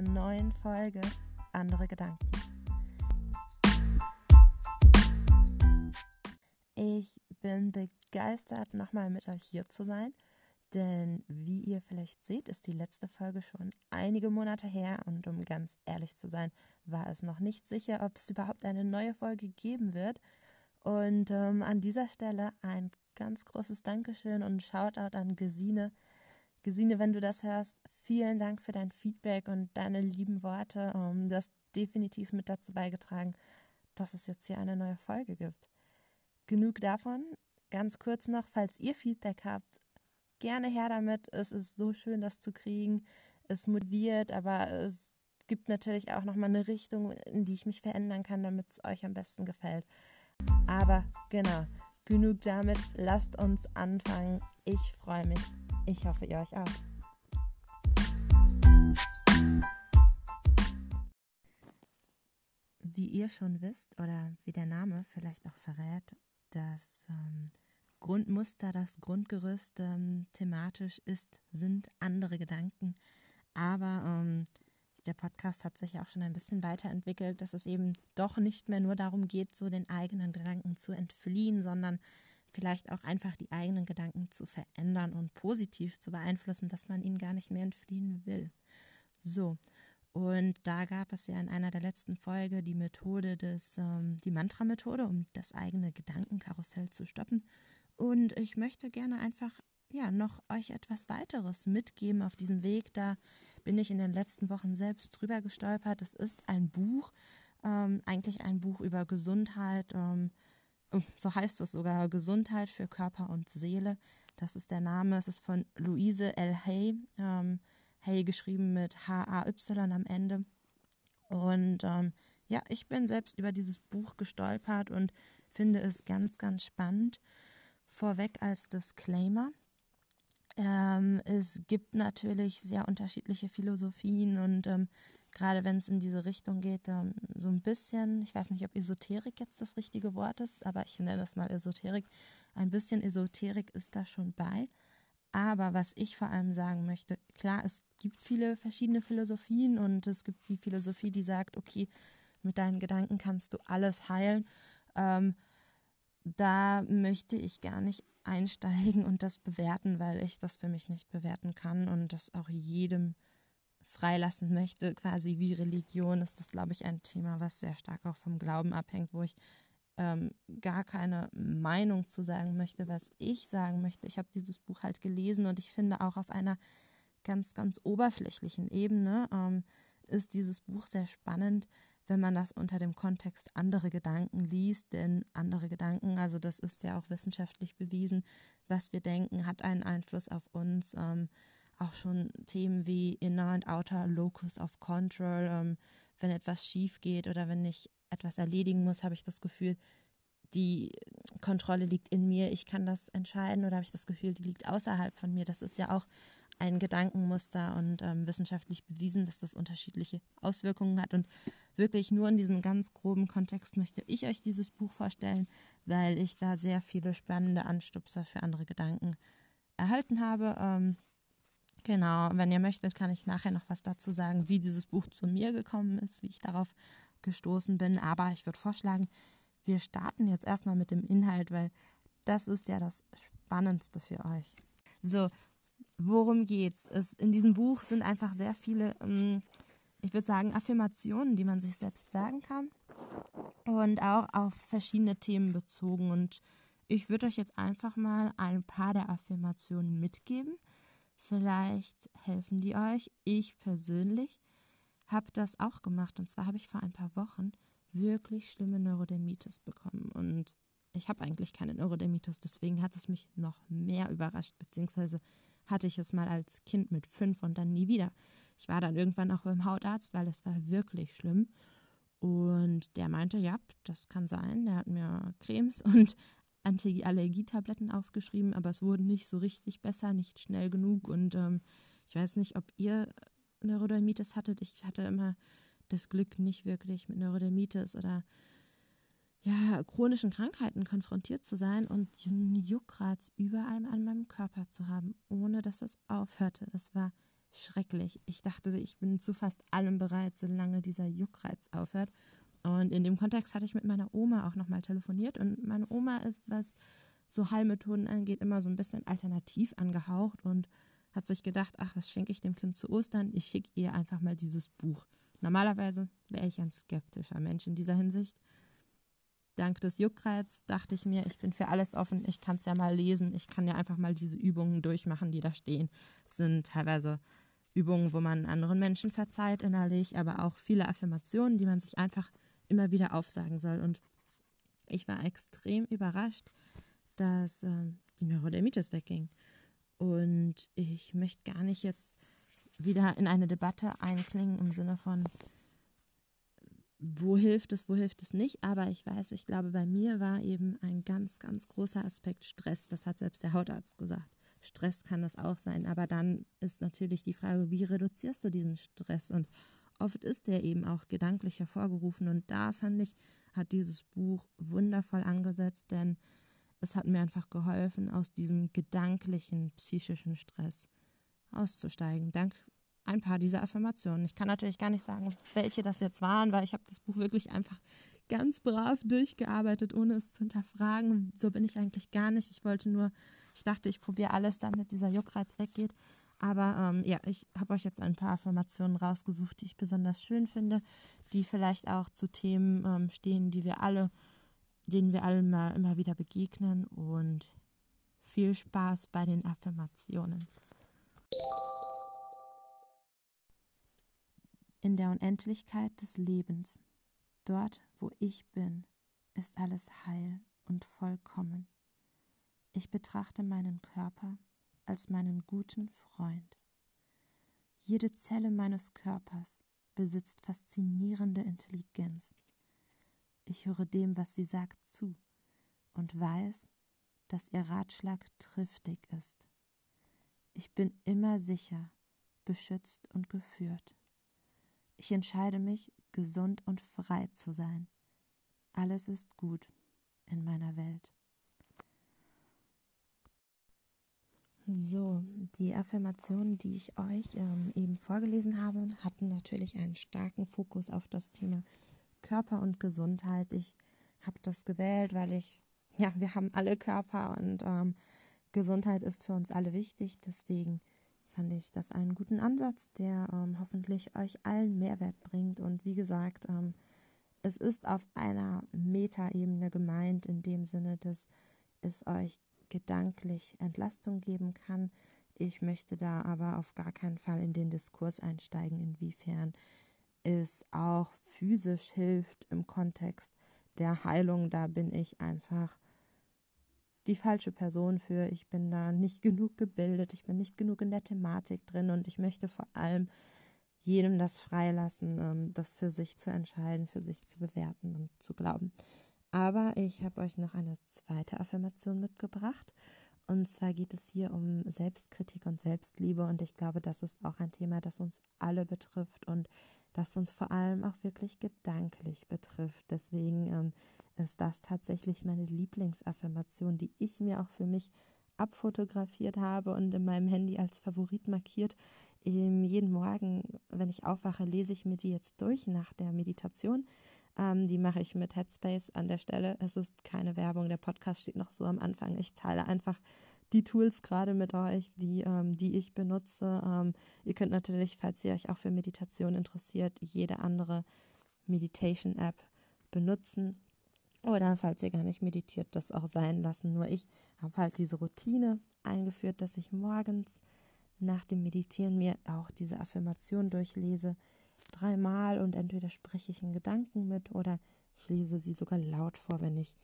einer neuen Folge Andere Gedanken. Ich bin begeistert, nochmal mit euch hier zu sein, denn wie ihr vielleicht seht, ist die letzte Folge schon einige Monate her und um ganz ehrlich zu sein, war es noch nicht sicher, ob es überhaupt eine neue Folge geben wird. Und ähm, an dieser Stelle ein ganz großes Dankeschön und Shoutout an Gesine. Gesine, wenn du das hörst, vielen Dank für dein Feedback und deine lieben Worte. Ähm, du hast definitiv mit dazu beigetragen, dass es jetzt hier eine neue Folge gibt. Genug davon. Ganz kurz noch, falls ihr Feedback habt, gerne her damit. Es ist so schön, das zu kriegen. Es motiviert, aber es gibt natürlich auch nochmal eine Richtung, in die ich mich verändern kann, damit es euch am besten gefällt. Aber genau, genug damit. Lasst uns anfangen. Ich freue mich. Ich hoffe, ihr euch auch. Wie ihr schon wisst oder wie der Name vielleicht auch verrät, das ähm, Grundmuster, das Grundgerüst ähm, thematisch ist, sind andere Gedanken. Aber ähm, der Podcast hat sich auch schon ein bisschen weiterentwickelt, dass es eben doch nicht mehr nur darum geht, so den eigenen Gedanken zu entfliehen, sondern vielleicht auch einfach die eigenen Gedanken zu verändern und positiv zu beeinflussen, dass man ihnen gar nicht mehr entfliehen will. So, und da gab es ja in einer der letzten Folge die Methode des, ähm, die Mantra-Methode, um das eigene Gedankenkarussell zu stoppen. Und ich möchte gerne einfach ja noch euch etwas weiteres mitgeben auf diesem Weg. Da bin ich in den letzten Wochen selbst drüber gestolpert. Es ist ein Buch, ähm, eigentlich ein Buch über Gesundheit. Ähm, so heißt es sogar, Gesundheit für Körper und Seele. Das ist der Name. Es ist von Louise L. Hay. Ähm, Hay geschrieben mit H-A-Y am Ende. Und ähm, ja, ich bin selbst über dieses Buch gestolpert und finde es ganz, ganz spannend. Vorweg als Disclaimer. Ähm, es gibt natürlich sehr unterschiedliche Philosophien und ähm, gerade wenn es in diese Richtung geht, ähm, so ein bisschen, ich weiß nicht, ob Esoterik jetzt das richtige Wort ist, aber ich nenne das mal Esoterik. Ein bisschen Esoterik ist da schon bei. Aber was ich vor allem sagen möchte, klar, es gibt viele verschiedene Philosophien und es gibt die Philosophie, die sagt, okay, mit deinen Gedanken kannst du alles heilen. Ähm, da möchte ich gar nicht einsteigen und das bewerten, weil ich das für mich nicht bewerten kann und das auch jedem freilassen möchte, quasi wie Religion ist das, glaube ich, ein Thema, was sehr stark auch vom Glauben abhängt, wo ich ähm, gar keine Meinung zu sagen möchte, was ich sagen möchte. Ich habe dieses Buch halt gelesen und ich finde auch auf einer ganz, ganz oberflächlichen Ebene ähm, ist dieses Buch sehr spannend, wenn man das unter dem Kontext andere Gedanken liest, denn andere Gedanken, also das ist ja auch wissenschaftlich bewiesen, was wir denken, hat einen Einfluss auf uns. Ähm, auch schon Themen wie Inner und Outer Locus of Control, ähm, wenn etwas schief geht oder wenn ich etwas erledigen muss, habe ich das Gefühl, die Kontrolle liegt in mir, ich kann das entscheiden oder habe ich das Gefühl, die liegt außerhalb von mir. Das ist ja auch ein Gedankenmuster und ähm, wissenschaftlich bewiesen, dass das unterschiedliche Auswirkungen hat. Und wirklich nur in diesem ganz groben Kontext möchte ich euch dieses Buch vorstellen, weil ich da sehr viele spannende Anstupser für andere Gedanken erhalten habe. Ähm, genau, wenn ihr möchtet, kann ich nachher noch was dazu sagen, wie dieses Buch zu mir gekommen ist, wie ich darauf gestoßen bin. Aber ich würde vorschlagen, wir starten jetzt erstmal mit dem Inhalt, weil das ist ja das Spannendste für euch. So, worum geht's? Es, in diesem Buch sind einfach sehr viele, ähm, ich würde sagen, Affirmationen, die man sich selbst sagen kann und auch auf verschiedene Themen bezogen. Und ich würde euch jetzt einfach mal ein paar der Affirmationen mitgeben. Vielleicht helfen die euch. Ich persönlich habe das auch gemacht und zwar habe ich vor ein paar Wochen wirklich schlimme Neurodermitis bekommen und ich habe eigentlich keine Neurodermitis, deswegen hat es mich noch mehr überrascht, beziehungsweise hatte ich es mal als Kind mit fünf und dann nie wieder. Ich war dann irgendwann auch beim Hautarzt, weil es war wirklich schlimm. Und der meinte, ja, das kann sein. Der hat mir Cremes und Anti-Allergietabletten aufgeschrieben, aber es wurde nicht so richtig besser, nicht schnell genug. Und ähm, ich weiß nicht, ob ihr Neurodermitis hattet. Ich hatte immer das Glück, nicht wirklich mit Neurodermitis oder ja, chronischen Krankheiten konfrontiert zu sein und diesen Juckreiz überall an meinem Körper zu haben, ohne dass es aufhörte. Es war schrecklich. Ich dachte, ich bin zu fast allem bereit, solange dieser Juckreiz aufhört. Und in dem Kontext hatte ich mit meiner Oma auch nochmal telefoniert. Und meine Oma ist, was so Heilmethoden angeht, immer so ein bisschen alternativ angehaucht und hat sich gedacht, ach, was schenke ich dem Kind zu Ostern? Ich schicke ihr einfach mal dieses Buch. Normalerweise wäre ich ein skeptischer Mensch in dieser Hinsicht. Dank des Juckreiz dachte ich mir, ich bin für alles offen, ich kann es ja mal lesen, ich kann ja einfach mal diese Übungen durchmachen, die da stehen. Das sind teilweise Übungen, wo man anderen Menschen verzeiht innerlich, aber auch viele Affirmationen, die man sich einfach immer wieder aufsagen soll. Und ich war extrem überrascht, dass äh, die Neurodermitis wegging. Und ich möchte gar nicht jetzt wieder in eine Debatte einklingen im Sinne von, wo hilft es, wo hilft es nicht. Aber ich weiß, ich glaube, bei mir war eben ein ganz, ganz großer Aspekt Stress. Das hat selbst der Hautarzt gesagt. Stress kann das auch sein. Aber dann ist natürlich die Frage, wie reduzierst du diesen Stress? Und oft ist der eben auch gedanklich hervorgerufen. Und da fand ich, hat dieses Buch wundervoll angesetzt, denn es hat mir einfach geholfen, aus diesem gedanklichen, psychischen Stress auszusteigen. Dank ein paar dieser Affirmationen. Ich kann natürlich gar nicht sagen, welche das jetzt waren, weil ich habe das Buch wirklich einfach ganz brav durchgearbeitet, ohne es zu hinterfragen. So bin ich eigentlich gar nicht. Ich wollte nur, ich dachte, ich probiere alles, damit dieser Juckreiz weggeht. Aber ähm, ja, ich habe euch jetzt ein paar Affirmationen rausgesucht, die ich besonders schön finde, die vielleicht auch zu Themen ähm, stehen, die wir alle denen wir alle mal immer wieder begegnen und viel Spaß bei den Affirmationen. In der Unendlichkeit des Lebens, dort wo ich bin, ist alles heil und vollkommen. Ich betrachte meinen Körper als meinen guten Freund. Jede Zelle meines Körpers besitzt faszinierende Intelligenz ich höre dem, was sie sagt, zu und weiß, dass ihr Ratschlag triftig ist. Ich bin immer sicher, beschützt und geführt. Ich entscheide mich, gesund und frei zu sein. Alles ist gut in meiner Welt. So, die Affirmationen, die ich euch ähm, eben vorgelesen habe, hatten natürlich einen starken Fokus auf das Thema Körper und Gesundheit. Ich habe das gewählt, weil ich, ja, wir haben alle Körper und ähm, Gesundheit ist für uns alle wichtig. Deswegen fand ich das einen guten Ansatz, der ähm, hoffentlich euch allen Mehrwert bringt. Und wie gesagt, ähm, es ist auf einer Metaebene gemeint, in dem Sinne, dass es euch gedanklich Entlastung geben kann. Ich möchte da aber auf gar keinen Fall in den Diskurs einsteigen, inwiefern es auch physisch hilft im Kontext der Heilung, da bin ich einfach die falsche Person für. Ich bin da nicht genug gebildet, ich bin nicht genug in der Thematik drin und ich möchte vor allem jedem das freilassen, ähm, das für sich zu entscheiden, für sich zu bewerten und zu glauben. Aber ich habe euch noch eine zweite Affirmation mitgebracht. Und zwar geht es hier um Selbstkritik und Selbstliebe. Und ich glaube, das ist auch ein Thema, das uns alle betrifft und das uns vor allem auch wirklich gedanklich betrifft. Deswegen ähm, ist das tatsächlich meine Lieblingsaffirmation, die ich mir auch für mich abfotografiert habe und in meinem Handy als Favorit markiert. Ähm, jeden Morgen, wenn ich aufwache, lese ich mir die jetzt durch nach der Meditation. Ähm, die mache ich mit Headspace an der Stelle. Es ist keine Werbung, der Podcast steht noch so am Anfang. Ich teile einfach die Tools gerade mit euch, die, ähm, die ich benutze. Ähm, ihr könnt natürlich, falls ihr euch auch für Meditation interessiert, jede andere Meditation-App benutzen. Oder falls ihr gar nicht meditiert, das auch sein lassen. Nur ich habe halt diese Routine eingeführt, dass ich morgens nach dem Meditieren mir auch diese Affirmation durchlese. Dreimal und entweder spreche ich in Gedanken mit oder ich lese sie sogar laut vor, wenn ich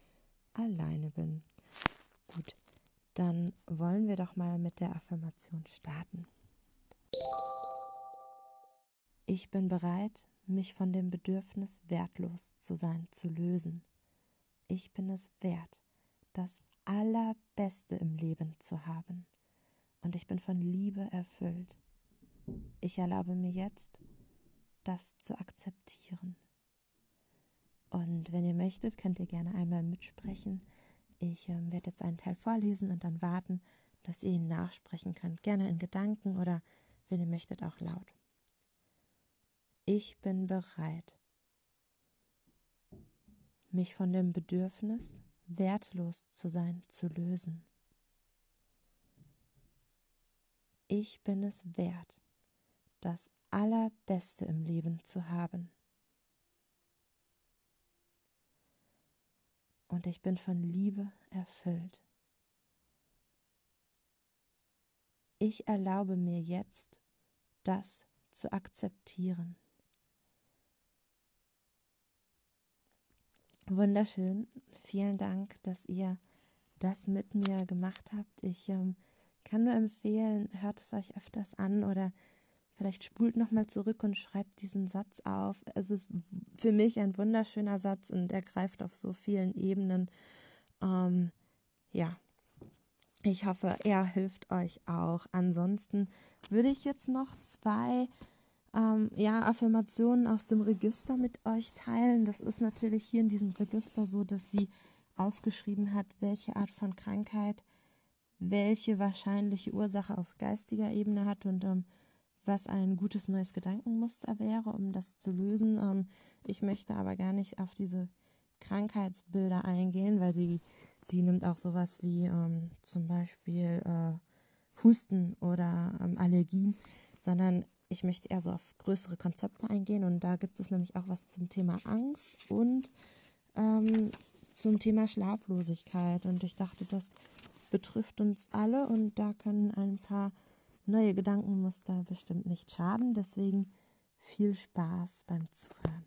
alleine bin. Gut, dann wollen wir doch mal mit der Affirmation starten. Ich bin bereit, mich von dem Bedürfnis wertlos zu sein zu lösen. Ich bin es wert, das Allerbeste im Leben zu haben. Und ich bin von Liebe erfüllt. Ich erlaube mir jetzt, das zu akzeptieren. Und wenn ihr möchtet, könnt ihr gerne einmal mitsprechen ich ähm, werde jetzt einen Teil vorlesen und dann warten, dass ihr ihn nachsprechen könnt. Gerne in Gedanken oder wenn ihr möchtet, auch laut. Ich bin bereit, mich von dem Bedürfnis, wertlos zu sein, zu lösen. Ich bin es wert, das Allerbeste im Leben zu haben. Und ich bin von Liebe erfüllt. Ich erlaube mir jetzt, das zu akzeptieren. Wunderschön. Vielen Dank, dass ihr das mit mir gemacht habt. Ich ähm, kann nur empfehlen, hört es euch öfters an oder vielleicht spult nochmal zurück und schreibt diesen Satz auf. Es ist für mich ein wunderschöner Satz und er greift auf so vielen Ebenen. Ähm, ja, ich hoffe, er hilft euch auch. Ansonsten würde ich jetzt noch zwei ähm, ja, Affirmationen aus dem Register mit euch teilen. Das ist natürlich hier in diesem Register so, dass sie aufgeschrieben hat, welche Art von Krankheit welche wahrscheinliche Ursache auf geistiger Ebene hat und ähm, was ein gutes neues Gedankenmuster wäre, um das zu lösen. Ähm, ich möchte aber gar nicht auf diese Krankheitsbilder eingehen, weil sie, sie nimmt auch sowas wie ähm, zum Beispiel äh, Husten oder ähm, Allergien, sondern ich möchte eher so auf größere Konzepte eingehen und da gibt es nämlich auch was zum Thema Angst und ähm, zum Thema Schlaflosigkeit. Und ich dachte, das betrifft uns alle und da können ein paar neue Gedankenmuster bestimmt nicht schaden. Deswegen viel Spaß beim Zuhören.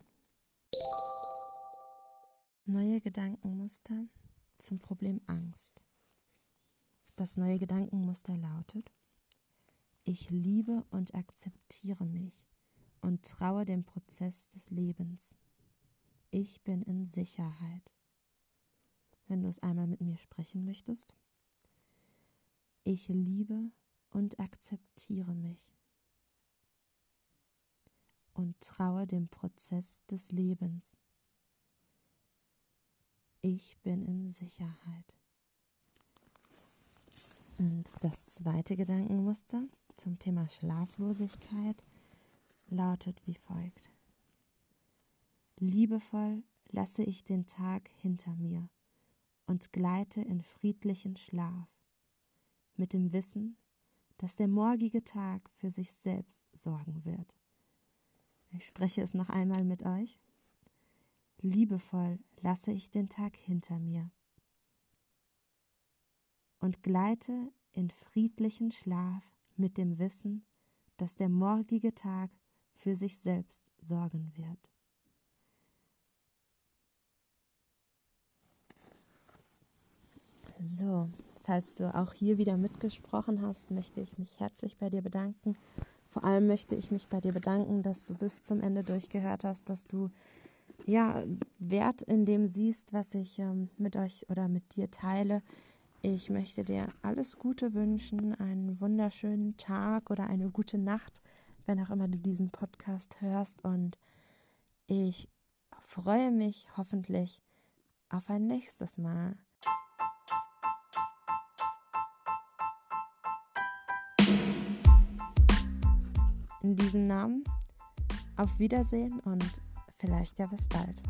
Neue Gedankenmuster zum Problem Angst. Das neue Gedankenmuster lautet, ich liebe und akzeptiere mich und traue dem Prozess des Lebens. Ich bin in Sicherheit. Wenn du es einmal mit mir sprechen möchtest. Ich liebe und akzeptiere mich und traue dem Prozess des Lebens. Ich bin in Sicherheit. Und das zweite Gedankenmuster zum Thema Schlaflosigkeit lautet wie folgt. Liebevoll lasse ich den Tag hinter mir und gleite in friedlichen Schlaf, mit dem Wissen, dass der morgige Tag für sich selbst sorgen wird. Ich spreche es noch einmal mit euch. Liebevoll lasse ich den Tag hinter mir und gleite in friedlichen Schlaf mit dem Wissen, dass der morgige Tag für sich selbst sorgen wird. So, falls du auch hier wieder mitgesprochen hast, möchte ich mich herzlich bei dir bedanken. Vor allem möchte ich mich bei dir bedanken, dass du bis zum Ende durchgehört hast, dass du ja Wert in dem siehst, was ich ähm, mit euch oder mit dir teile. Ich möchte dir alles Gute wünschen, einen wunderschönen Tag oder eine gute Nacht, wenn auch immer du diesen Podcast hörst. Und ich freue mich hoffentlich auf ein nächstes Mal. In diesem Namen auf Wiedersehen und vielleicht ja bis bald.